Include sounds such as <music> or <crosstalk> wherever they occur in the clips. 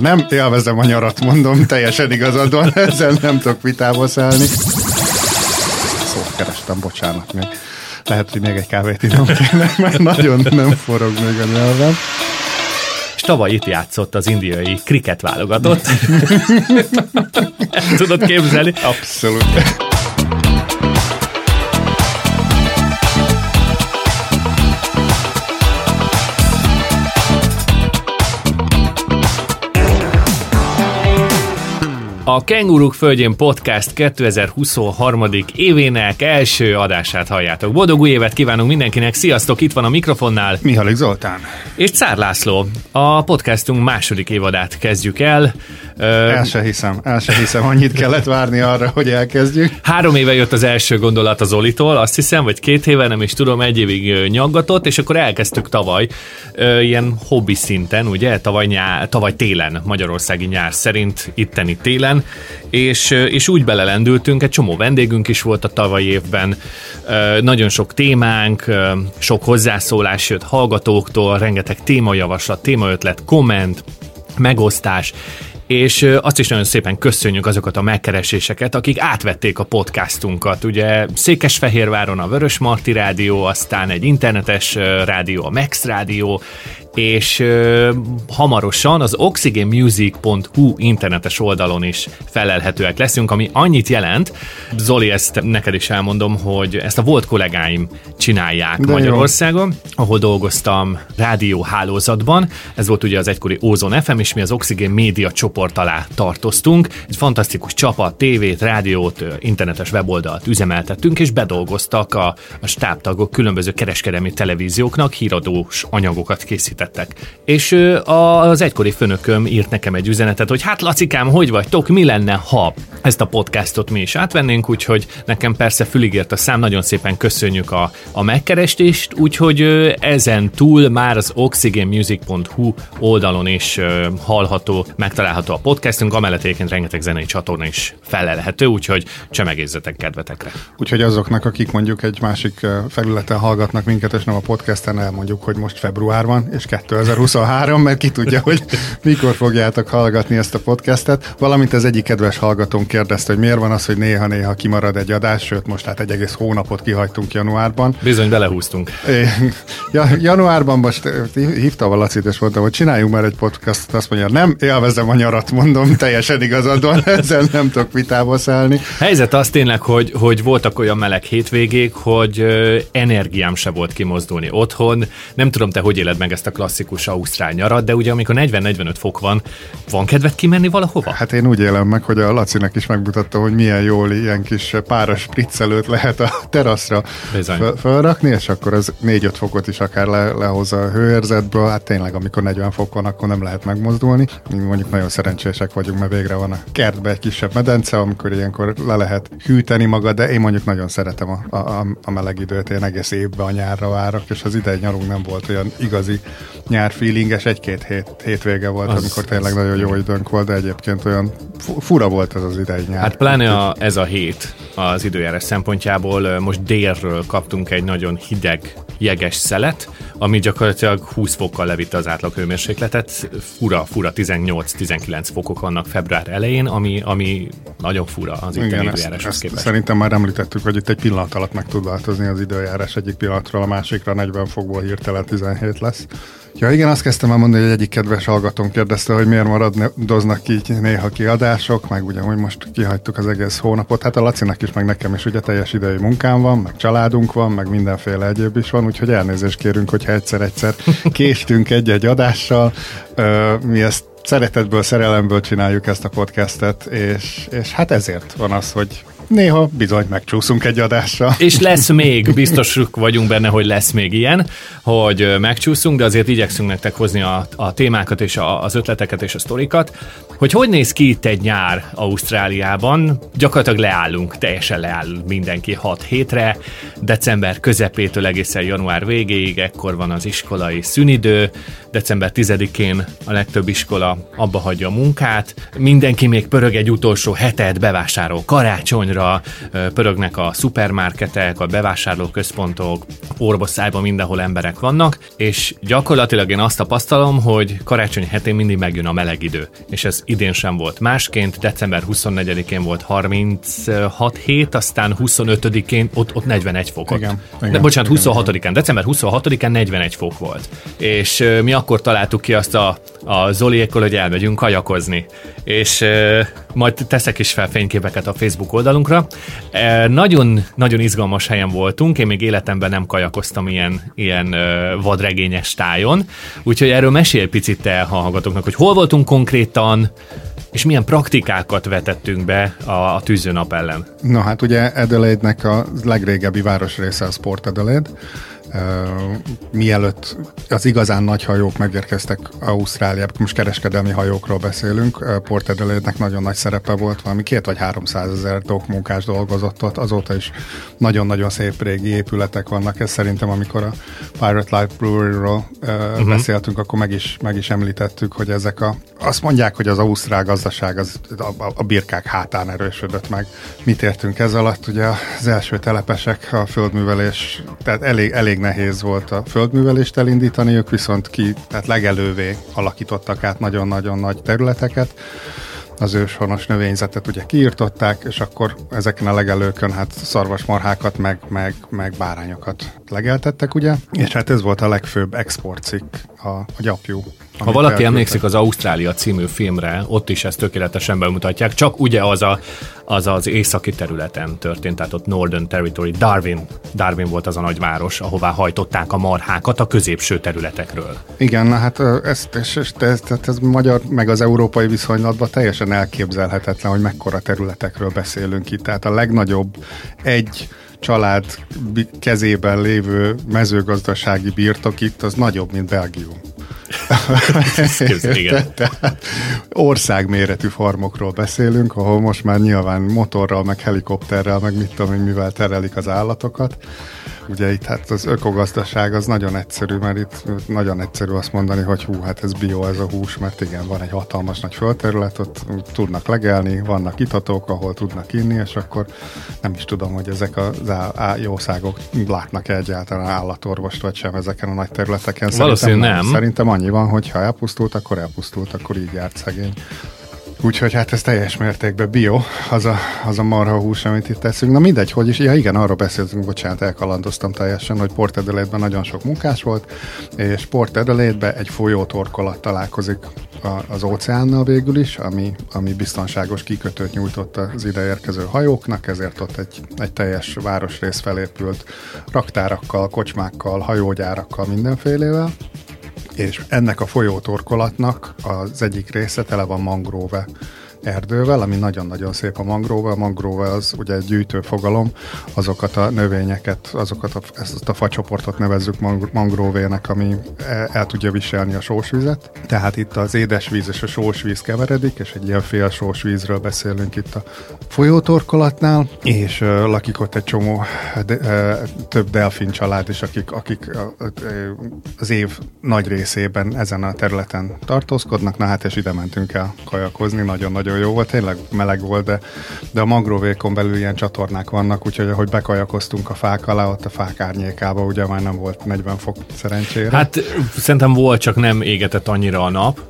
nem élvezem a nyarat, mondom, teljesen igazad van, <laughs> ezzel nem tudok vitába szállni. Szót kerestem, bocsánat még. Lehet, hogy még egy kávét inom kéne, <laughs> mert nagyon nem forog még a nyelvem. És tavaly itt játszott az indiai kriket válogatott. <laughs> Tudod képzelni? Abszolút. A Kenguruk Földjén Podcast 2023. évének első adását halljátok. Boldog új évet kívánunk mindenkinek, sziasztok, itt van a mikrofonnál. Mihalik Zoltán. És Cár László. A podcastunk második évadát kezdjük el. El se hiszem, el se hiszem, annyit kellett várni arra, hogy elkezdjük. Három éve jött az első gondolat az Olitól, azt hiszem, vagy két éve, nem is tudom, egy évig nyaggatott, és akkor elkezdtük tavaly, ilyen hobbi szinten, ugye, tavaly, nyár, tavaly télen, magyarországi nyár szerint, itteni télen, és, és úgy belelendültünk, egy csomó vendégünk is volt a tavalyi évben, nagyon sok témánk, sok hozzászólás jött hallgatóktól, rengeteg témajavaslat, témaötlet, komment, megosztás, és azt is nagyon szépen köszönjük azokat a megkereséseket, akik átvették a podcastunkat. Ugye Székesfehérváron a Vörös Marti Rádió, aztán egy internetes rádió, a Max Rádió, és ö, hamarosan az oxygenmusic.hu internetes oldalon is felelhetőek leszünk, ami annyit jelent, Zoli, ezt neked is elmondom, hogy ezt a volt kollégáim csinálják De Magyarországon, jó. ahol dolgoztam rádióhálózatban, ez volt ugye az egykori Ózon FM, és mi az Oxygen Média csoport alá tartoztunk. Egy fantasztikus csapat, tévét, rádiót, internetes weboldalt üzemeltettünk, és bedolgoztak a, a stábtagok különböző kereskedelmi televízióknak híradós anyagokat készíteni készítettek. És az egykori főnököm írt nekem egy üzenetet, hogy hát Lacikám, hogy vagytok, mi lenne, ha ezt a podcastot mi is átvennénk, úgyhogy nekem persze füligért a szám, nagyon szépen köszönjük a, a megkerestést, úgyhogy ezen túl már az oxygenmusic.hu oldalon is hallható, megtalálható a podcastunk, amellett egyébként rengeteg zenei csatorna is felelhető, úgyhogy csemegézzetek kedvetekre. Úgyhogy azoknak, akik mondjuk egy másik felületen hallgatnak minket, és nem a podcasten, elmondjuk, hogy most február van, és 2023, mert ki tudja, hogy mikor fogjátok hallgatni ezt a podcastet. Valamint az egyik kedves hallgatón kérdezte, hogy miért van az, hogy néha-néha kimarad egy adás, sőt most hát egy egész hónapot kihagytunk januárban. Bizony belehúztunk. Ja, januárban most hívta a Lacit, és mondtam, hogy csináljunk már egy podcastot, azt mondja, nem élvezem a nyarat, mondom, teljesen igazad van, <laughs> ezzel nem tudok vitába szállni. Helyzet az tényleg, hogy, hogy voltak olyan meleg hétvégék, hogy energiám se volt kimozdulni otthon. Nem tudom, te hogy éled meg ezt a klasszikus ausztrál nyarat, de ugye amikor 40-45 fok van, van kedved kimenni valahova? Hát én úgy élem meg, hogy a Lacinek is megmutatta, hogy milyen jól ilyen kis páros spriccelőt lehet a teraszra fel, felrakni, és akkor az 4-5 fokot is akár le, lehozza a hőérzetből. Hát tényleg, amikor 40 fok van, akkor nem lehet megmozdulni. Mi mondjuk nagyon szerencsések vagyunk, mert végre van a kertbe egy kisebb medence, amikor ilyenkor le lehet hűteni magad, de én mondjuk nagyon szeretem a, a, a meleg időt, én egész évben a nyárra várok, és az idei nyarunk nem volt olyan igazi nyár feelinges, egy-két hét, hétvége volt, az, amikor tényleg nagyon jó időnk volt, de egyébként olyan fura volt ez az idei nyár. Hát pláne a, ez a hét az időjárás szempontjából most délről kaptunk egy nagyon hideg jeges szelet, ami gyakorlatilag 20 fokkal levitte az átlag hőmérsékletet. Fura, fura 18-19 fokok vannak február elején, ami, ami nagyon fura az itt időjáráshoz képest. Szerintem már említettük, hogy itt egy pillanat alatt meg tud változni az időjárás egyik pillanatról a másikra, 40 fokból hirtelen 17 lesz. Ja igen, azt kezdtem el mondani, hogy egyik kedves hallgatón kérdezte, hogy miért maradoznak így néha kiadások, meg ugye, hogy most kihagytuk az egész hónapot. Hát a Lacinak is, meg nekem is ugye teljes idei munkám van, meg családunk van, meg mindenféle egyéb is van, úgyhogy elnézést kérünk, hogyha egyszer-egyszer <laughs> késtünk egy-egy adással. Mi ezt szeretetből, szerelemből csináljuk ezt a podcastet, és, és hát ezért van az, hogy néha bizony megcsúszunk egy adásra. És lesz még, biztosuk vagyunk benne, hogy lesz még ilyen, hogy megcsúszunk, de azért igyekszünk nektek hozni a, a témákat és a, az ötleteket és a sztorikat. Hogy hogy néz ki itt egy nyár Ausztráliában? Gyakorlatilag leállunk, teljesen leáll mindenki 6 hétre, december közepétől egészen január végéig, ekkor van az iskolai szünidő, december 10-én a legtöbb iskola abba hagyja a munkát, mindenki még pörög egy utolsó hetet, bevásárol karácsonyra, pörögnek a szupermarketek, a bevásárlóközpontok, orba szájba mindenhol emberek vannak, és gyakorlatilag én azt tapasztalom, hogy karácsony hetén mindig megjön a meleg idő, és ez idén sem volt másként, december 24-én volt 36 hét, aztán 25-én ott, ott 41 fokot. Igen, igen, De bocsánat, 26-án, december 26-án 41 fok volt. És mi akkor találtuk ki azt a, a Zoliékkal, hogy elmegyünk kajakozni. És majd teszek is fel fényképeket a Facebook oldalunkra. Nagyon, nagyon izgalmas helyen voltunk, én még életemben nem kajakoztam ilyen, ilyen vadregényes tájon, úgyhogy erről mesélj picit te hallgatóknak, hogy hol voltunk konkrétan, és milyen praktikákat vetettünk be a, a tűzőnap ellen? Na hát ugye Adelaide-nek a legrégebbi városrésze a Sport Adelaide, mielőtt az igazán nagy hajók megérkeztek Ausztráliába, most kereskedelmi hajókról beszélünk, Port adelaide nagyon nagy szerepe volt, valami két vagy háromszáz ezer dokmunkás dolgozott ott, azóta is nagyon-nagyon szép régi épületek vannak, ez szerintem amikor a Pirate Life Brewery-ról uh-huh. beszéltünk, akkor meg is, meg is említettük, hogy ezek a, azt mondják, hogy az ausztrál gazdaság az, a, a, a birkák hátán erősödött meg. Mit értünk ez alatt? Ugye az első telepesek, a földművelés, tehát elég, elég nehéz volt a földművelést elindítani, ők viszont ki, tehát legelővé alakítottak át nagyon-nagyon nagy területeket, az őshonos növényzetet ugye kiirtották, és akkor ezeken a legelőkön hát szarvasmarhákat, meg, meg, meg bárányokat legeltettek, ugye, és hát ez volt a legfőbb exportcikk a, a gyapjú ha valaki emlékszik az Ausztrália című filmre, ott is ezt tökéletesen bemutatják, csak ugye az a, az, az északi területen történt, tehát ott Northern Territory, Darwin, Darwin volt az a nagyváros, ahová hajtották a marhákat a középső területekről. Igen, na hát ez, ez, ez, ez, ez magyar, meg az európai viszonylatban teljesen elképzelhetetlen, hogy mekkora területekről beszélünk itt. Tehát a legnagyobb egy család kezében lévő mezőgazdasági birtok itt, az nagyobb, mint Belgium. <laughs> országméretű farmokról beszélünk, ahol most már nyilván motorral, meg helikopterrel, meg mit tudom én, mivel terelik az állatokat. Ugye itt hát az ökogazdaság az nagyon egyszerű, mert itt nagyon egyszerű azt mondani, hogy hú, hát ez bio ez a hús, mert igen, van egy hatalmas nagy földterület, ott tudnak legelni, vannak itatók, ahol tudnak inni, és akkor nem is tudom, hogy ezek az jószágok látnak-e egyáltalán állatorvost, vagy sem ezeken a nagy területeken. Valószínűleg nem. Szerintem annyi van, hogy ha elpusztult, akkor elpusztult, akkor így járt szegény. Úgyhogy hát ez teljes mértékben bio, az a, az a marha hús, amit itt teszünk. Na mindegy, hogy is, ja igen, arról beszéltünk, bocsánat, elkalandoztam teljesen, hogy Port adelaide nagyon sok munkás volt, és Port adelaide egy folyótorkolat találkozik az óceánnal végül is, ami, ami biztonságos kikötőt nyújtott az ideérkező hajóknak, ezért ott egy, egy teljes városrész felépült raktárakkal, kocsmákkal, hajógyárakkal, mindenfélével, és ennek a folyótorkolatnak az egyik része tele van mangrove erdővel, ami nagyon-nagyon szép a mangrove. A mangrove az ugye egy gyűjtő fogalom, azokat a növényeket, azokat a, ezt a facsoportot nevezzük mangrovének, ami el, el tudja viselni a sósvizet. Tehát itt az édesvíz és a sósvíz keveredik, és egy ilyen fél sósvízről beszélünk itt a folyótorkolatnál, és uh, lakik ott egy csomó de, uh, több delfin család is, akik, akik uh, az év nagy részében ezen a területen tartózkodnak, na hát és ide mentünk el kajakozni, nagyon-nagyon nagyon jó volt, tényleg meleg volt, de, de a mangrovékon belül ilyen csatornák vannak, úgyhogy ahogy bekajakoztunk a fák alá, ott a fák árnyékába, ugye már nem volt 40 fok szerencsére. Hát szerintem volt, csak nem égetett annyira a nap.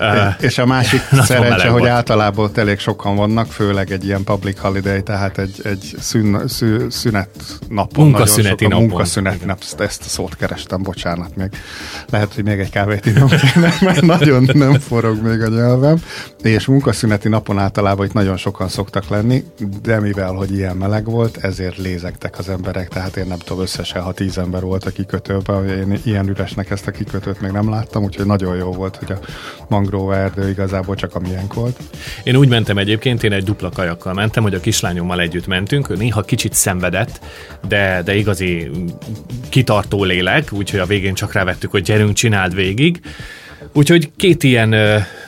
É, és a másik <laughs> szerencse, hogy volt. általában ott elég sokan vannak, főleg egy ilyen public holiday, tehát egy, egy szün, szü, szünet napon. Munkaszüneti napon. Munkaszünet nap, ezt a szót kerestem, bocsánat, még lehet, hogy még egy kávét inom <laughs> mert nagyon nem forog még a nyelvem. És munkaszüneti Szombatheti napon általában itt nagyon sokan szoktak lenni, de mivel, hogy ilyen meleg volt, ezért lézektek az emberek, tehát én nem tudom, összesen, ha tíz ember volt a kikötőben, én ilyen üresnek ezt a kikötőt még nem láttam, úgyhogy nagyon jó volt, hogy a mangrove erdő igazából csak a miénk volt. Én úgy mentem egyébként, én egy dupla kajakkal mentem, hogy a kislányommal együtt mentünk, néha kicsit szenvedett, de, de igazi kitartó lélek, úgyhogy a végén csak rávettük, hogy gyerünk, csináld végig. Úgyhogy két ilyen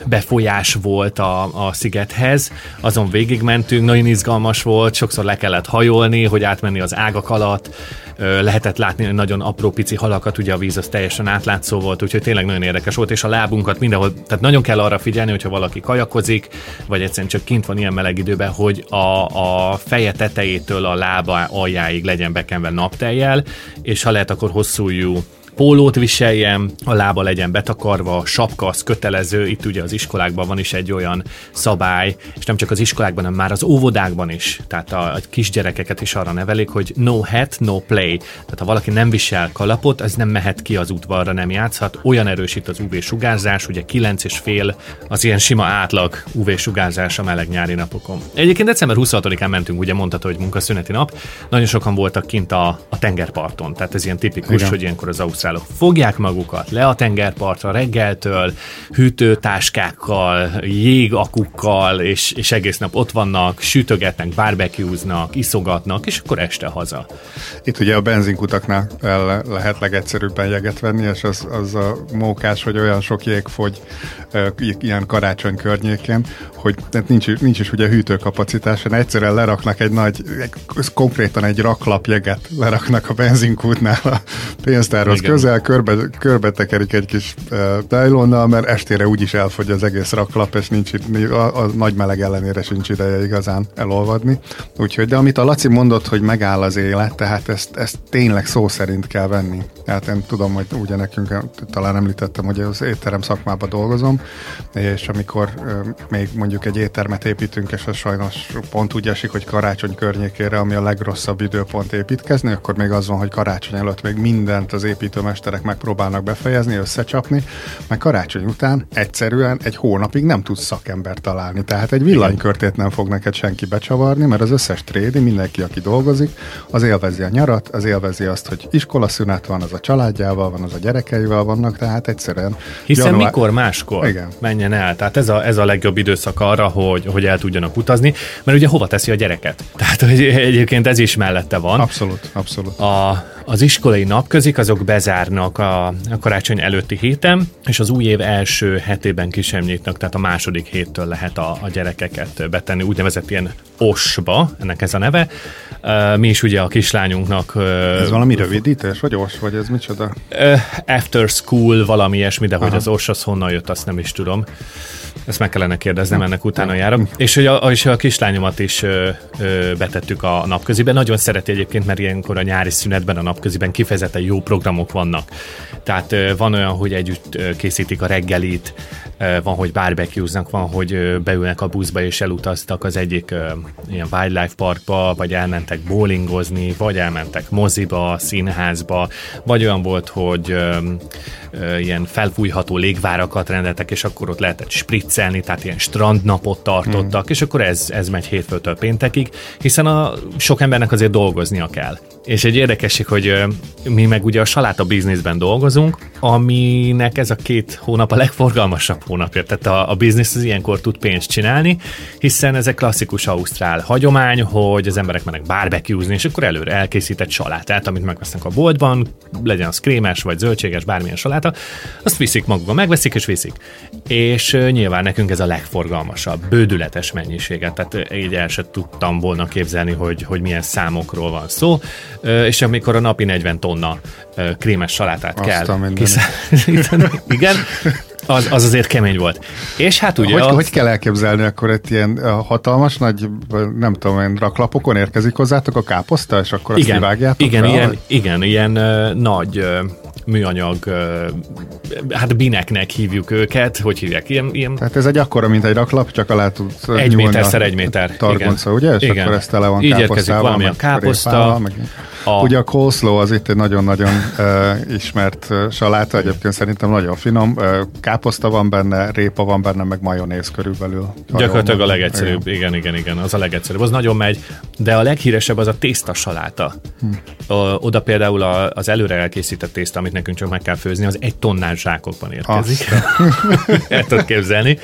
befolyás volt a, a szigethez, azon végigmentünk, nagyon izgalmas volt, sokszor le kellett hajolni, hogy átmenni az ágak alatt, lehetett látni nagyon apró pici halakat, ugye a víz az teljesen átlátszó volt, úgyhogy tényleg nagyon érdekes volt, és a lábunkat mindenhol, tehát nagyon kell arra figyelni, hogyha valaki kajakozik, vagy egyszerűen csak kint van ilyen meleg időben, hogy a, a feje tetejétől a lába aljáig legyen bekenve napteljel, és ha lehet, akkor hosszújú pólót viseljem, a lába legyen betakarva, sapka az kötelező, itt ugye az iskolákban van is egy olyan szabály, és nem csak az iskolákban, hanem már az óvodákban is, tehát a, a kisgyerekeket is arra nevelik, hogy no hat, no play, tehát ha valaki nem visel kalapot, az nem mehet ki az udvarra, nem játszhat, olyan erősít az UV-sugárzás, ugye 9 és fél az ilyen sima átlag UV-sugárzás a meleg nyári napokon. Egyébként december 26-án mentünk, ugye mondta, hogy munkaszüneti nap, nagyon sokan voltak kint a, a tengerparton, tehát ez ilyen tipikus, Igen. hogy ilyenkor az Ausztrál ausztrálok fogják magukat le a tengerpartra reggeltől, hűtőtáskákkal, jégakukkal, és, és egész nap ott vannak, sütögetnek, barbecueznak, iszogatnak, és akkor este haza. Itt ugye a benzinkutaknál el lehet legegyszerűbben jeget venni, és az, az a mókás, hogy olyan sok jég fogy ilyen karácsony környékén, hogy nincs, nincs is ugye hűtőkapacitás, hanem egyszerűen leraknak egy nagy, konkrétan egy raklap jeget leraknak a benzinkútnál a pénztárhoz közel, körbe, körbe tekerik egy kis uh, mert estére úgyis elfogy az egész raklap, és nincs, a, a nagy meleg ellenére sincs ideje igazán elolvadni. Úgyhogy, de amit a Laci mondott, hogy megáll az élet, tehát ezt, ezt tényleg szó szerint kell venni. Tehát én tudom, hogy ugye nekünk, talán említettem, hogy az étterem szakmában dolgozom, és amikor uh, még mondjuk egy éttermet építünk, és az sajnos pont úgy esik, hogy karácsony környékére, ami a legrosszabb időpont építkezni, akkor még az van, hogy karácsony előtt még mindent az építőmesterek megpróbálnak befejezni, összecsapni, meg karácsony után egyszerűen egy hónapig nem tudsz szakember találni. Tehát egy villanykörtét nem fog neked senki becsavarni, mert az összes trédi, mindenki, aki dolgozik, az élvezi a nyarat, az élvezi azt, hogy iskolaszünet van, az a családjával van, az a gyerekeivel vannak, tehát egyszerűen... Hiszen január... mikor máskor Igen. menjen el? Tehát ez a, ez a legjobb időszak arra, hogy, hogy el tudjanak utazni, mert ugye hova teszi a gyereket? <laughs> Tehát hogy egyébként ez is mellette van. Abszolút, abszolút. A, az iskolai napközik azok bezárnak a, a karácsony előtti héten, és az új év első hetében ki sem nyitnak, tehát a második héttől lehet a, a gyerekeket betenni, úgynevezett ilyen osba, ennek ez a neve. Mi is ugye a kislányunknak... Ez valami rövidítés, vagy os, vagy ez micsoda? After school, valami ilyesmi, de Aha. hogy az os az honnan jött, azt nem is tudom. Ezt meg kellene kérdeznem, ennek utána járok. És hogy a, és a kislányomat is ö, ö, betettük a napköziben. Nagyon szereti egyébként, mert ilyenkor a nyári szünetben a napköziben kifejezetten jó programok vannak. Tehát van olyan, hogy együtt készítik a reggelit, van, hogy barbecueznak, van, hogy beülnek a buszba és elutaztak az egyik ilyen wildlife parkba, vagy elmentek bowlingozni, vagy elmentek moziba, színházba, vagy olyan volt, hogy ilyen felfújható légvárakat rendeltek, és akkor ott lehetett spriccelni, tehát ilyen strandnapot tartottak, mm. és akkor ez, ez megy hétfőtől péntekig, hiszen a sok embernek azért dolgoznia kell. És egy érdekesség, hogy mi meg ugye a saláta bizniszben dolgozunk, aminek ez a két hónap a legforgalmasabb hónapja. Tehát a, a biznisz az ilyenkor tud pénzt csinálni, hiszen ez egy klasszikus ausztrál hagyomány, hogy az emberek mennek barbecuezni, és akkor előre elkészített salátát, amit megvesznek a boltban, legyen az krémes vagy zöldséges, bármilyen saláta, azt viszik magukba, megveszik és viszik. És nyilván nekünk ez a legforgalmasabb, bődületes mennyiséget, tehát így el sem tudtam volna képzelni, hogy, hogy milyen számokról van szó és amikor a napi 40 tonna krémes salátát Azt kell kiszállítani. Igen, az, az azért kemény volt. És hát ugye... Hogy, az... hogy kell elképzelni, akkor egy ilyen hatalmas nagy, nem tudom én, raklapokon érkezik hozzátok a káposzta, és akkor igen, azt kivágjátok Igen, rá, ilyen, igen, ilyen uh, nagy uh, műanyag, hát bineknek hívjuk őket, hogy hívják? Ilyen, ilyen... Tehát ez egy akkora, mint egy raklap, csak alá tud Egy méterszer egy méter. Targonca, ugye? És igen. akkor ez tele van Így érkezik valami a káposzta. meg... a... Ugye a coleslaw az itt egy nagyon-nagyon uh, ismert uh, saláta, egyébként szerintem nagyon finom. Uh, káposzta van benne, répa van benne, meg majonéz körülbelül. Gyakorlatilag a legegyszerűbb, igen. igen, igen, igen, az a legegyszerűbb. Az nagyon megy, de a leghíresebb az a tészta saláta. Hm. Oda például az előre elkészített tészta, amit nekünk csak meg kell főzni, az egy tonnás zsákokban érkezik. <laughs> El tudod képzelni.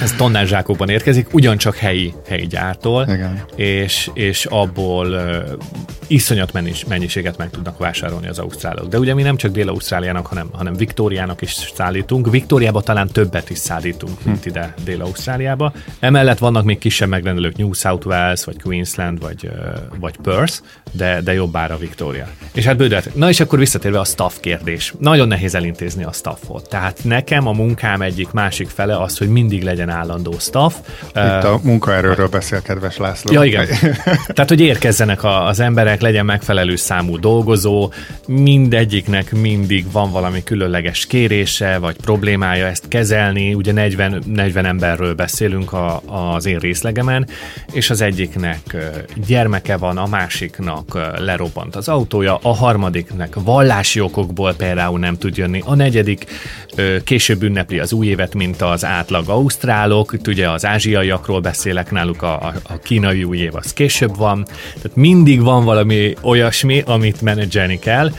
Ez tonnás zsákokban érkezik, ugyancsak helyi, helyi gyártól, Igen. És, és abból uh, iszonyat mennyis, mennyiséget meg tudnak vásárolni az ausztrálok. De ugye mi nem csak Dél-Ausztráliának, hanem, hanem Viktóriának is szállítunk. Viktóriába talán többet is szállítunk, hm. mint ide Dél-Ausztráliába. Emellett vannak még kisebb megrendelők, New South Wales, vagy Queensland, vagy, uh, vagy Perth, de, de jobb ára Victoria. És hát bődet. Na és akkor visszatérve a staff kérdés. Nagyon nehéz elintézni a staffot. Tehát nekem a munkám egyik másik fele az, hogy mindig legyen állandó staff. Itt a munkaerőről beszél, kedves László. Ja, igen. Tehát, hogy érkezzenek az emberek, legyen megfelelő számú dolgozó, mindegyiknek mindig van valami különleges kérése, vagy problémája ezt kezelni. Ugye 40, 40 emberről beszélünk a, az én részlegemen, és az egyiknek gyermeke van, a másiknak lerobbant az autója, a harmadiknek vallási okokból például nem tud jönni, a negyedik később ünnepli az új évet, mint az átlag ausztrálok, itt ugye az ázsiaiakról beszélek, náluk a, a kínai új év az később van, tehát mindig van valami olyasmi, amit menedzselni kell,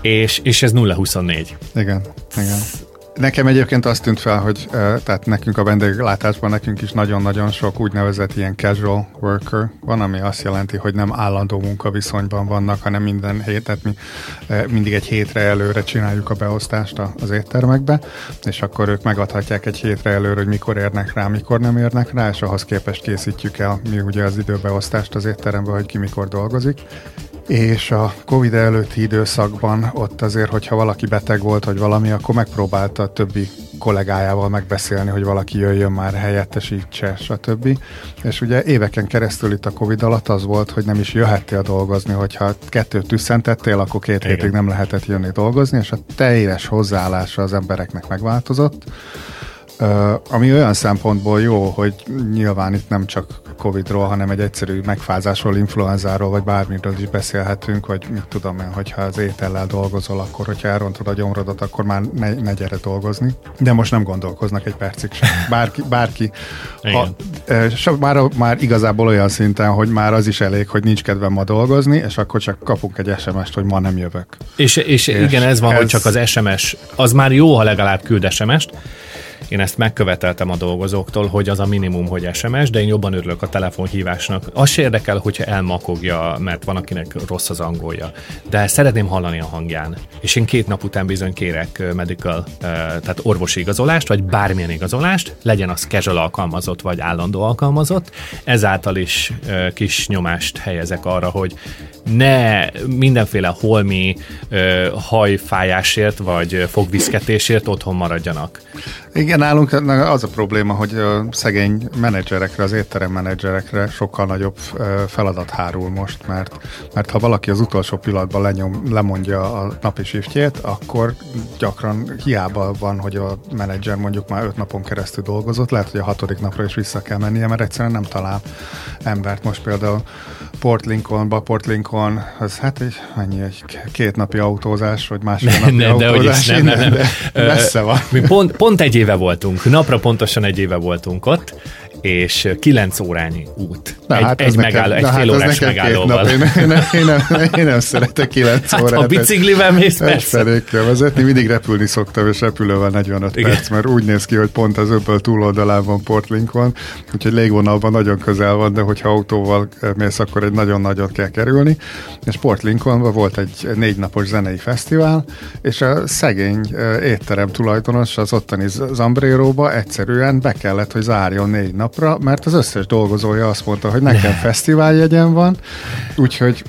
és, és ez 0-24. Igen, igen. Nekem egyébként azt tűnt fel, hogy tehát nekünk a vendéglátásban nekünk is nagyon-nagyon sok úgynevezett ilyen casual worker van, ami azt jelenti, hogy nem állandó munkaviszonyban vannak, hanem minden hét, mi mindig egy hétre előre csináljuk a beosztást az éttermekbe, és akkor ők megadhatják egy hétre előre, hogy mikor érnek rá, mikor nem érnek rá, és ahhoz képest készítjük el mi ugye az időbeosztást az étterembe, hogy ki mikor dolgozik és a Covid előtti időszakban ott azért, hogyha valaki beteg volt, vagy valami, akkor megpróbálta a többi kollégájával megbeszélni, hogy valaki jöjjön már helyettesítse, stb. És ugye éveken keresztül itt a Covid alatt az volt, hogy nem is jöhettél dolgozni, hogyha kettőt tüsszentettél, akkor két Igen. hétig nem lehetett jönni dolgozni, és a teljes hozzáállása az embereknek megváltozott. Ami olyan szempontból jó, hogy nyilván itt nem csak Covid-ról, hanem egy egyszerű megfázásról, influenzáról, vagy bármiről is beszélhetünk, vagy mit tudom én, hogyha az étellel dolgozol, akkor hogyha elrontod a gyomrodat, akkor már ne, ne gyere dolgozni. De most nem gondolkoznak egy percig sem. Bárki, bárki a, e, már, már igazából olyan szinten, hogy már az is elég, hogy nincs kedvem ma dolgozni, és akkor csak kapunk egy SMS-t, hogy ma nem jövök. És, és, és igen, ez van, ez... hogy csak az SMS, az már jó, ha legalább küld SMS-t, én ezt megköveteltem a dolgozóktól, hogy az a minimum, hogy SMS, de én jobban örülök a telefonhívásnak. Az se érdekel, hogyha elmakogja, mert van, akinek rossz az angolja. De szeretném hallani a hangján. És én két nap után bizony kérek medical, tehát orvosi igazolást, vagy bármilyen igazolást, legyen az casual alkalmazott, vagy állandó alkalmazott. Ezáltal is kis nyomást helyezek arra, hogy ne mindenféle holmi hajfájásért, vagy fogviszketésért otthon maradjanak. Igen, nálunk az a probléma, hogy szegény menedzserekre, az étterem menedzserekre sokkal nagyobb feladat hárul most, mert, mert ha valaki az utolsó pillanatban lenyom, lemondja a napi shiftjét, akkor gyakran hiába van, hogy a menedzser mondjuk már öt napon keresztül dolgozott, lehet, hogy a hatodik napra is vissza kell mennie, mert egyszerűen nem talál embert. Most például Port Lincolnba, Port Lincoln, az hát egy, mennyi, egy két napi autózás, vagy másfél napi ne, autózás, de, nem, nem, nem. de messze van. Mi pont, pont egy éve voltunk, napra pontosan egy éve voltunk ott, és 9 órányi út. Na, egy, hát egy, megálló, egy fél hát órás megállóval. Én, én, nem, én, <laughs> nem, én nem szeretek 9 hát, órát. Ha biciklivel mész, persze. vezetni, mindig repülni szoktam, és repülővel 45 Igen. perc, mert úgy néz ki, hogy pont az öbből túloldalán van Port Lincoln, úgyhogy légvonalban nagyon közel van, de hogyha autóval mész, akkor egy nagyon nagyot kell kerülni. És Port Lincolnban volt egy négy napos zenei fesztivál, és a szegény étterem tulajdonos az ottani Zambréróba egyszerűen be kellett, hogy zárjon négy nap napra, mert az összes dolgozója azt mondta, hogy nekem <laughs> fesztiváljegyem van, úgyhogy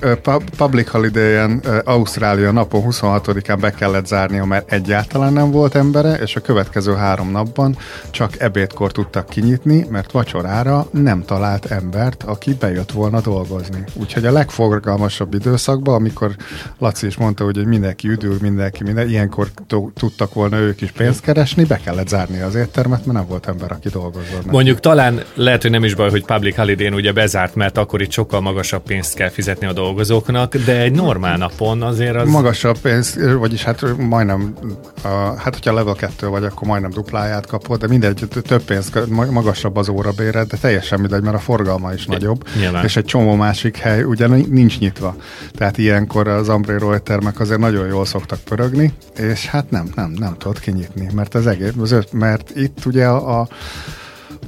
Public Holiday-en Ausztrália napon 26-án be kellett zárnia, mert egyáltalán nem volt embere, és a következő három napban csak ebédkor tudtak kinyitni, mert vacsorára nem talált embert, aki bejött volna dolgozni. Úgyhogy a legforgalmasabb időszakban, amikor Laci is mondta, hogy mindenki üdül, mindenki minden, ilyenkor tudtak volna ők is pénzt keresni, be kellett zárni az éttermet, mert nem volt ember, aki dolgozott. Mondjuk talán talán lehet, hogy nem is baj, hogy public holiday ugye bezárt, mert akkor itt sokkal magasabb pénzt kell fizetni a dolgozóknak, de egy normál napon azért az... Magasabb pénz, vagyis hát majdnem, a, hát hogyha level 2 vagy, akkor majdnem dupláját kapod, de mindegy, több pénz, magasabb az órabéred, de teljesen mindegy, mert a forgalma is nagyobb, Nyilván. és egy csomó másik hely ugye nincs nyitva. Tehát ilyenkor az Ambrero éttermek azért nagyon jól szoktak pörögni, és hát nem, nem, nem tudod kinyitni, mert az egész, mert itt ugye a, a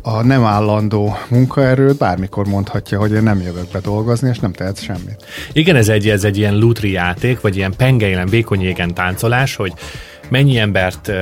a nem állandó munkaerőt bármikor mondhatja, hogy én nem jövök be dolgozni, és nem tehet semmit. Igen, ez egy, ez egy ilyen lutri játék, vagy ilyen pengeilen, vékony égen táncolás, hogy mennyi embert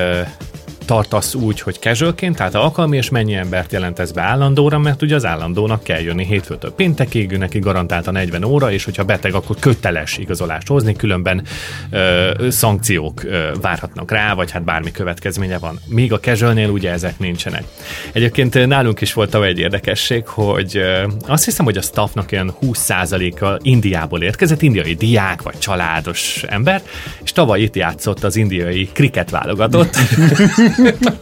tartasz úgy, hogy casualként, tehát alkalmi, és mennyi embert jelentesz be állandóra, mert ugye az állandónak kell jönni hétfőtől péntekig, neki garantálta 40 óra, és hogyha beteg, akkor köteles igazolást hozni, különben ö, szankciók ö, várhatnak rá, vagy hát bármi következménye van. Míg a casualnél ugye ezek nincsenek. Egyébként nálunk is volt egy érdekesség, hogy ö, azt hiszem, hogy a staffnak ilyen 20%-a Indiából érkezett, indiai diák vagy családos ember, és tavaly itt játszott az indiai kriket válogatott. <laughs>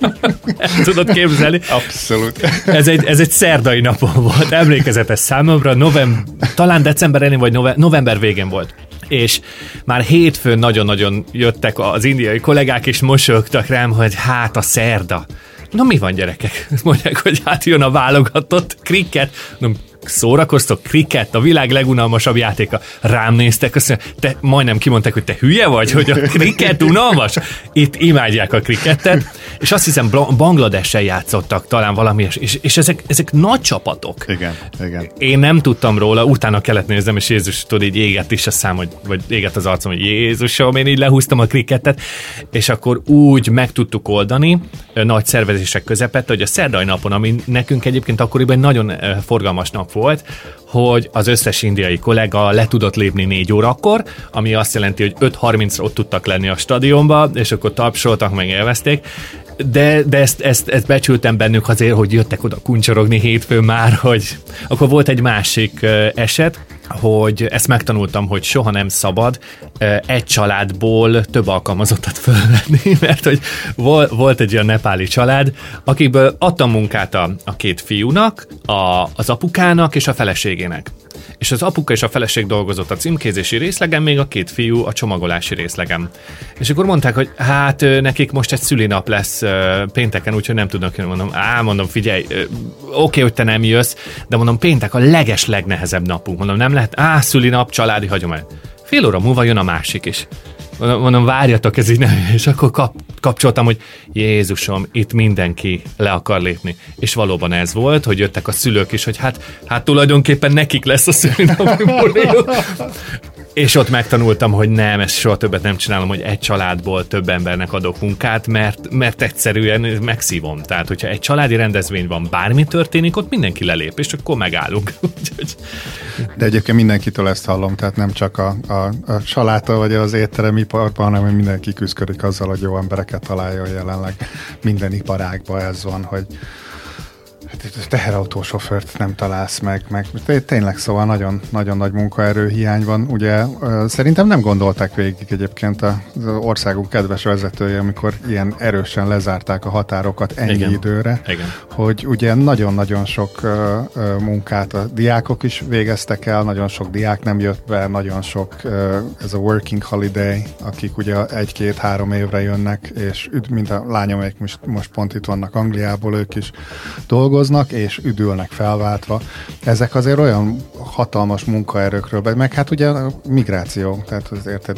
<laughs> tudod képzelni? Abszolút. Ez egy, ez egy szerdai napon volt, emlékezetes számomra, november, talán december elén vagy november, november végén volt és már hétfőn nagyon-nagyon jöttek az indiai kollégák, és mosolyogtak rám, hogy hát a szerda. Na mi van gyerekek? Mondják, hogy hát jön a válogatott kriket. Na, szórakoztok, kriket, a világ legunalmasabb játéka. Rám néztek, azt mondja, te majdnem kimondták, hogy te hülye vagy, hogy a kriket unalmas? Itt imádják a krikettet, és azt hiszem Bangladessel játszottak talán valami, és, és ezek, ezek nagy csapatok. Igen, igen. Én nem tudtam róla, utána kellett néznem, és Jézus, tudod, így égett is a szám, hogy, vagy égett az arcom, hogy Jézusom, én így lehúztam a krikettet, és akkor úgy meg tudtuk oldani, nagy szervezések közepette, hogy a szerdai napon, ami nekünk egyébként akkoriban nagyon forgalmas nap volt, hogy az összes indiai kollega le tudott lépni 4 órakor, ami azt jelenti, hogy 5.30-ra ott tudtak lenni a stadionba, és akkor tapsoltak, meg élvezték, de, de ezt, ezt, ezt becsültem bennük azért, hogy jöttek oda kuncsorogni hétfőn már, hogy akkor volt egy másik eset, hogy ezt megtanultam, hogy soha nem szabad egy családból több alkalmazottat fölvenni, <laughs> mert hogy volt egy olyan nepáli család, akikből adtam munkát a, a két fiúnak, a, az apukának és a feleségének és az apuka és a feleség dolgozott a címkézési részlegen, még a két fiú a csomagolási részlegen. És akkor mondták, hogy hát nekik most egy szülinap lesz pénteken, úgyhogy nem tudnak jönni. Mondom, á, mondom, figyelj, oké, okay, hogy te nem jössz, de mondom, péntek a leges legnehezebb napunk. Mondom, nem lehet, á, szülinap, családi hagyomány. Fél óra múlva jön a másik is. Mondom, várjatok, ez így nem, és akkor kap, kapcsoltam, hogy Jézusom, itt mindenki le akar lépni. És valóban ez volt, hogy jöttek a szülők is, hogy hát, hát tulajdonképpen nekik lesz a szülinapi És ott megtanultam, hogy nem, ezt soha többet nem csinálom, hogy egy családból több embernek adok munkát, mert, mert egyszerűen megszívom. Tehát, hogyha egy családi rendezvény van, bármi történik, ott mindenki lelép, és akkor megállunk. <laughs> De egyébként mindenkitől ezt hallom, tehát nem csak a, a, a saláta vagy az étterem iparban, hanem mindenki küzdik azzal, hogy jó embereket találjon jelenleg minden iparágban ez van, hogy teherautósofőrt nem találsz meg, meg tényleg szóval nagyon, nagyon nagy munkaerő hiány van. Ugye szerintem nem gondolták végig egyébként az országunk kedves vezetője, amikor ilyen erősen lezárták a határokat ennyi Igen. időre, Igen. hogy ugye nagyon-nagyon sok munkát a diákok is végeztek el, nagyon sok diák nem jött be, nagyon sok ez a working holiday, akik ugye egy-két-három évre jönnek, és mint a lányomék most, most pont itt vannak Angliából, ők is dolgoznak, dolgoznak, és üdülnek felváltva. Ezek azért olyan hatalmas munkaerőkről, meg hát ugye a migráció, tehát azért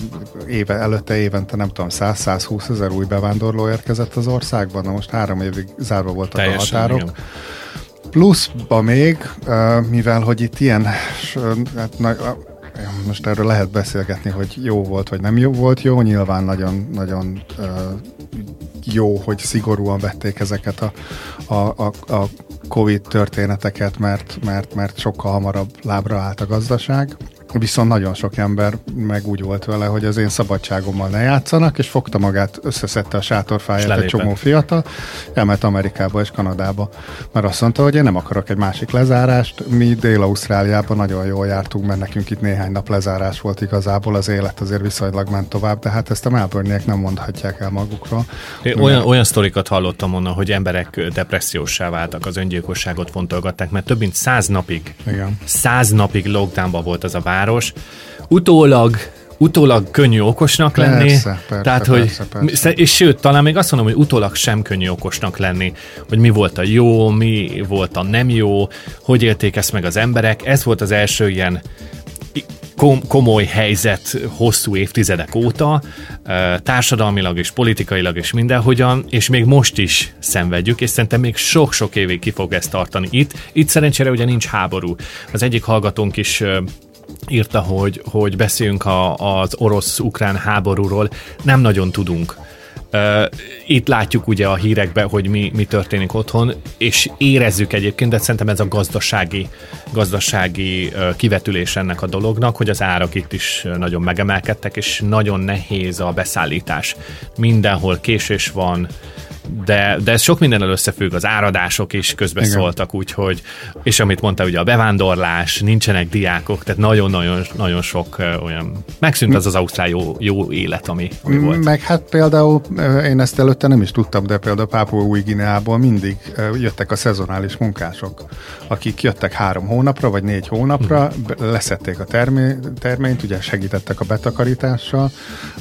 éve, előtte évente nem tudom, 100-120 ezer új bevándorló érkezett az országban, na most három évig zárva voltak Teljesen, a határok. Igen. Pluszba még, mivel hogy itt ilyen, hát, most erről lehet beszélgetni, hogy jó volt, vagy nem jó volt. Jó, nyilván nagyon, nagyon jó, hogy szigorúan vették ezeket a, a, a, a Covid történeteket, mert, mert, mert sokkal hamarabb lábra állt a gazdaság. Viszont nagyon sok ember meg úgy volt vele, hogy az én szabadságommal ne játszanak, és fogta magát, összeszedte a sátorfáját egy csomó fiatal, elment Amerikába és Kanadába, mert azt mondta, hogy én nem akarok egy másik lezárást. Mi Dél-Ausztráliában nagyon jól jártunk, mert nekünk itt néhány nap lezárás volt igazából, az élet azért viszonylag ment tovább, de hát ezt a melbourne nem mondhatják el magukról. Olyan, olyan sztorikat hallottam onnan, hogy emberek depressziósá váltak, az öngyilkosságot fontolgatták, mert több mint száz napig, Igen. száz napig lockdownban volt az a vár, város. Utólag utólag könnyű okosnak lenni. Persze, persze, tehát, hogy, persze. És sőt, talán még azt mondom, hogy utólag sem könnyű okosnak lenni, hogy mi volt a jó, mi volt a nem jó, hogy élték ezt meg az emberek. Ez volt az első ilyen kom- komoly helyzet hosszú évtizedek óta, társadalmilag és politikailag és mindenhogyan, és még most is szenvedjük, és szerintem még sok-sok évig ki fog ezt tartani itt. Itt szerencsére ugye nincs háború. Az egyik hallgatónk is írta, hogy, hogy beszéljünk a, az orosz-ukrán háborúról, nem nagyon tudunk Itt látjuk ugye a hírekben, hogy mi, mi történik otthon, és érezzük egyébként, de szerintem ez a gazdasági, gazdasági kivetülés ennek a dolognak, hogy az árak itt is nagyon megemelkedtek, és nagyon nehéz a beszállítás. Mindenhol késés van, de, de ez sok mindennel összefügg, az áradások is közbeszóltak, úgyhogy, és amit mondta, ugye a bevándorlás, nincsenek diákok, tehát nagyon-nagyon nagyon sok olyan, megszűnt az az ausztrál jó, jó élet, ami, ami volt. Meg hát például, én ezt előtte nem is tudtam, de például Pápua új Gineából mindig jöttek a szezonális munkások, akik jöttek három hónapra, vagy négy hónapra, hmm. leszették a termé, terményt, ugye segítettek a betakarítással,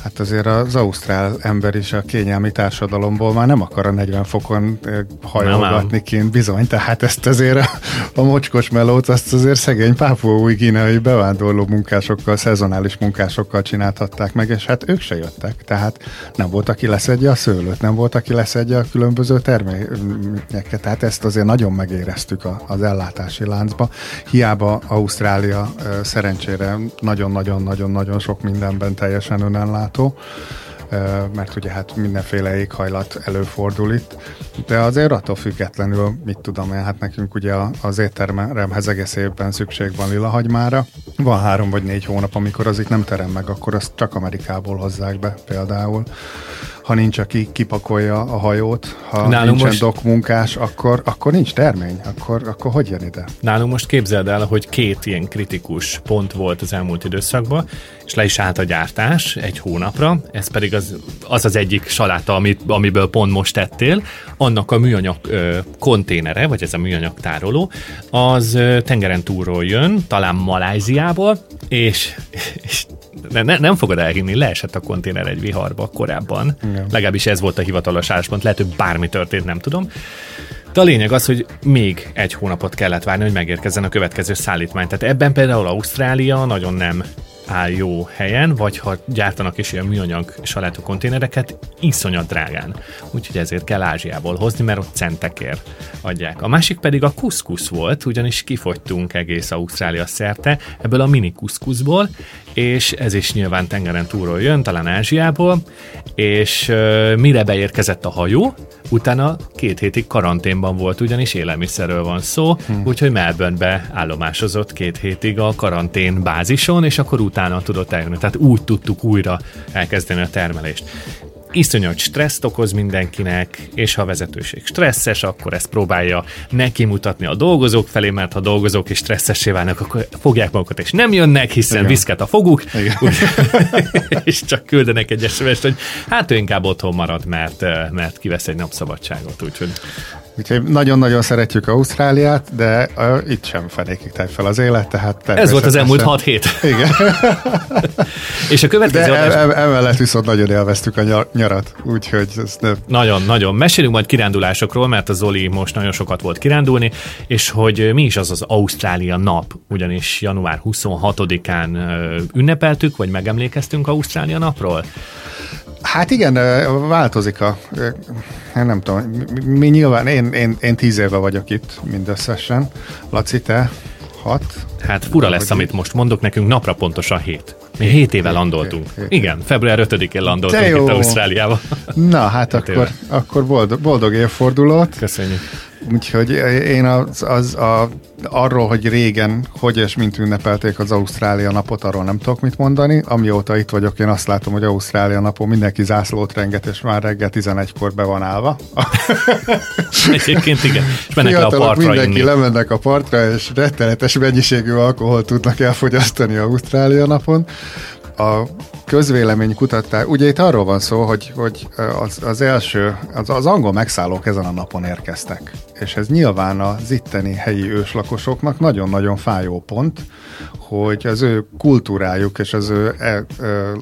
hát azért az ausztrál ember is a kényelmi társadalomból már nem akar akar a 40 fokon hajolgatni kint, bizony, tehát ezt azért a, a mocskos melót, azt azért szegény pápua új kínai bevándorló munkásokkal, szezonális munkásokkal csinálhatták meg, és hát ők se jöttek, tehát nem volt, aki leszedje a szőlőt, nem volt, aki leszedje a különböző termékeket, tehát ezt azért nagyon megéreztük az ellátási láncba. Hiába Ausztrália szerencsére nagyon-nagyon-nagyon-nagyon sok mindenben teljesen önellátó, mert ugye hát mindenféle éghajlat előfordul itt, de azért attól függetlenül, mit tudom én, hát nekünk ugye az étteremhez egész évben szükség van lilahagymára. Van három vagy négy hónap, amikor az itt nem terem meg, akkor azt csak Amerikából hozzák be például ha nincs, aki kipakolja a hajót, ha Nálunk nincsen most... dokmunkás, akkor, akkor nincs termény, akkor, akkor hogy jön ide? Nálunk most képzeld el, hogy két ilyen kritikus pont volt az elmúlt időszakban, és le is állt a gyártás egy hónapra, ez pedig az az, az egyik saláta, amit, amiből pont most tettél, annak a műanyag ö, konténere, vagy ez a műanyag tároló, az ö, tengeren túlról jön, talán Maláziából, és, és ne, ne, nem fogod elhinni, leesett a konténer egy viharba korábban. Igen. Legalábbis ez volt a hivatalos álláspont, lehet, hogy bármi történt, nem tudom. De a lényeg az, hogy még egy hónapot kellett várni, hogy megérkezzen a következő szállítmány. Tehát ebben például Ausztrália nagyon nem áll jó helyen, vagy ha gyártanak is ilyen műanyag salátó konténereket, iszonyat drágán. Úgyhogy ezért kell Ázsiából hozni, mert ott centekért adják. A másik pedig a kuszkusz volt, ugyanis kifogytunk egész Ausztrália szerte ebből a mini kuszkuszból, és ez is nyilván tengeren túlról jön, talán Ázsiából, és uh, mire beérkezett a hajó, utána két hétig karanténban volt, ugyanis élelmiszerről van szó, hmm. úgyhogy Melbourne-be állomásozott két hétig a karantén bázison, és akkor utána tudott eljönni. Tehát úgy tudtuk újra elkezdeni a termelést iszonyat stresszt okoz mindenkinek, és ha a vezetőség stresszes, akkor ezt próbálja neki mutatni a dolgozók felé, mert ha dolgozók is stresszessé válnak, akkor fogják magukat, és nem jönnek, hiszen Igen. viszket a foguk, <laughs> és csak küldenek egy sms hogy hát ő inkább otthon marad, mert, mert kivesz egy napszabadságot, úgyhogy Úgyhogy nagyon-nagyon szeretjük Ausztráliát, de uh, itt sem fenékig tegy fel az élet, tehát Ez volt az elmúlt 6 hét. Igen. és a következő de adás... emellett viszont nagyon élveztük a nyarat, úgyhogy ez nem... Nagyon, nagyon. Mesélünk majd kirándulásokról, mert a Zoli most nagyon sokat volt kirándulni, és hogy mi is az az Ausztrália nap, ugyanis január 26-án ünnepeltük, vagy megemlékeztünk Ausztrália napról. Hát igen, változik a, nem tudom, mi nyilván, én, én, én tíz éve vagyok itt mindösszesen. Laci, te hat? Hát fura lesz, amit most mondok, nekünk napra pontosan hét. Mi hét, hét éve hét, landoltunk. Hét, hét. Igen, február 5-én landoltunk itt Ausztráliába. Na, hát akkor, akkor boldog, boldog évfordulót. Köszönjük. Úgyhogy én az, az a, arról, hogy régen hogy és mint ünnepelték az Ausztrália napot, arról nem tudok mit mondani. Amióta itt vagyok, én azt látom, hogy Ausztrália napon mindenki zászlót renget, és már reggel 11-kor be van állva. <laughs> Egyébként igen. És mennek le a partra mindenki inni. lemennek a partra, és rettenetes mennyiségű alkoholt tudnak elfogyasztani Ausztrália napon a közvélemény kutatás, ugye itt arról van szó, hogy, hogy az, az első, az, az angol megszállók ezen a napon érkeztek, és ez nyilván az itteni helyi őslakosoknak nagyon-nagyon fájó pont, hogy az ő kultúrájuk és az ő e, e,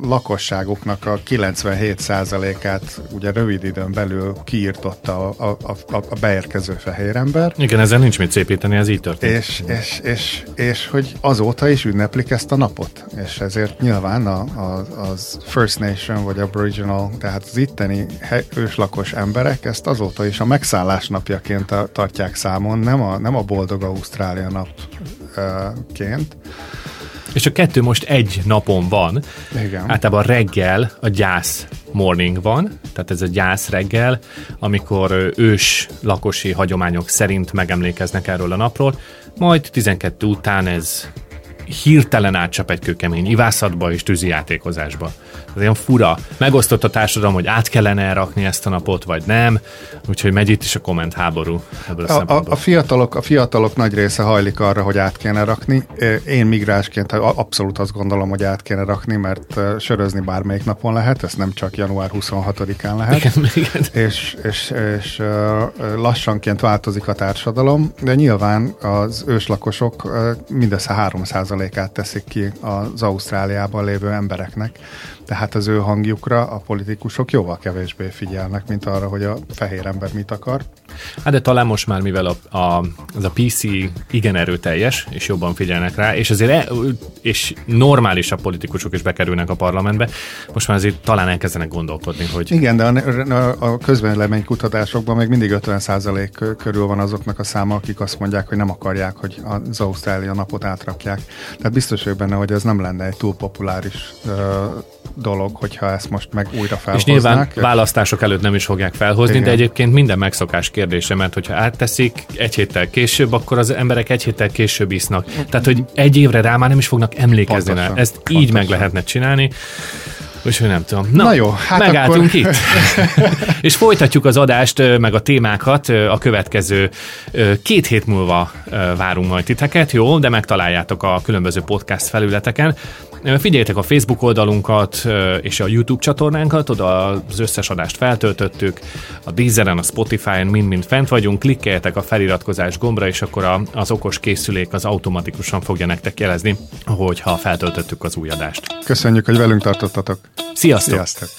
lakosságuknak a 97%-át ugye rövid időn belül kiirtotta a, a, a, a beérkező fehér ember. Igen, ezzel nincs mit szépíteni, ez így történt. És, és, és, és hogy azóta is ünneplik ezt a napot, és ezért nyilván a, a, az First Nation vagy Aboriginal, tehát az itteni őslakos emberek ezt azóta is a megszállás napjaként tartják számon, nem a, nem a boldog Ausztrália napként. És a kettő most egy napon van. Igen. Általában reggel a gyász morning van, tehát ez a gyász reggel, amikor ős lakosi hagyományok szerint megemlékeznek erről a napról, majd 12 után ez hirtelen átcsap egy kőkemény ivászatba és tűzi játékozásba. Ez olyan fura. Megosztott a társadalom, hogy át kellene elrakni ezt a napot, vagy nem. Úgyhogy megy itt is a komment háború ebből a, a, a, fiatalok, a fiatalok nagy része hajlik arra, hogy át kéne rakni. Én migránsként abszolút azt gondolom, hogy át kéne rakni, mert sörözni bármelyik napon lehet, ez nem csak január 26-án lehet. Igen, igen. És, és, és lassanként változik a társadalom, de nyilván az őslakosok mindössze 3%-át teszik ki az Ausztráliában lévő embereknek tehát az ő hangjukra a politikusok jóval kevésbé figyelnek, mint arra, hogy a fehér ember mit akar. Hát de talán most már, mivel a, a, az a PC igen erőteljes, és jobban figyelnek rá, és azért e, és normális a politikusok is bekerülnek a parlamentbe, most már azért talán elkezdenek gondolkodni, hogy... Igen, de a, a közvélemény kutatásokban még mindig 50% körül van azoknak a száma, akik azt mondják, hogy nem akarják, hogy az Ausztrália napot átrakják. Tehát biztos vagyok benne, hogy ez nem lenne egy túl populáris uh, dolog, hogyha ezt most meg újra felhoznák. És nyilván választások előtt nem is fogják felhozni, Igen. de egyébként minden megszokás kérdése, mert hogyha átteszik egy héttel később, akkor az emberek egy héttel később isznak. Tehát, hogy egy évre rá már nem is fognak emlékezni rá. Ezt pontosan. így meg lehetne csinálni. Úgyhogy nem tudom. Na, Na jó, hát megálltunk akkor... itt. <laughs> és folytatjuk az adást, meg a témákat a következő két hét múlva várunk majd titeket, jó? De megtaláljátok a különböző podcast felületeken. Figyeljetek a Facebook oldalunkat és a YouTube csatornánkat, oda az összes adást feltöltöttük, a Deezeren, a Spotify-on mind-mind fent vagyunk, klikkeljetek a feliratkozás gombra, és akkor az okos készülék az automatikusan fogja nektek jelezni, hogyha feltöltöttük az új adást. Köszönjük, hogy velünk tartottatok. Sziasztok! Sziasztok.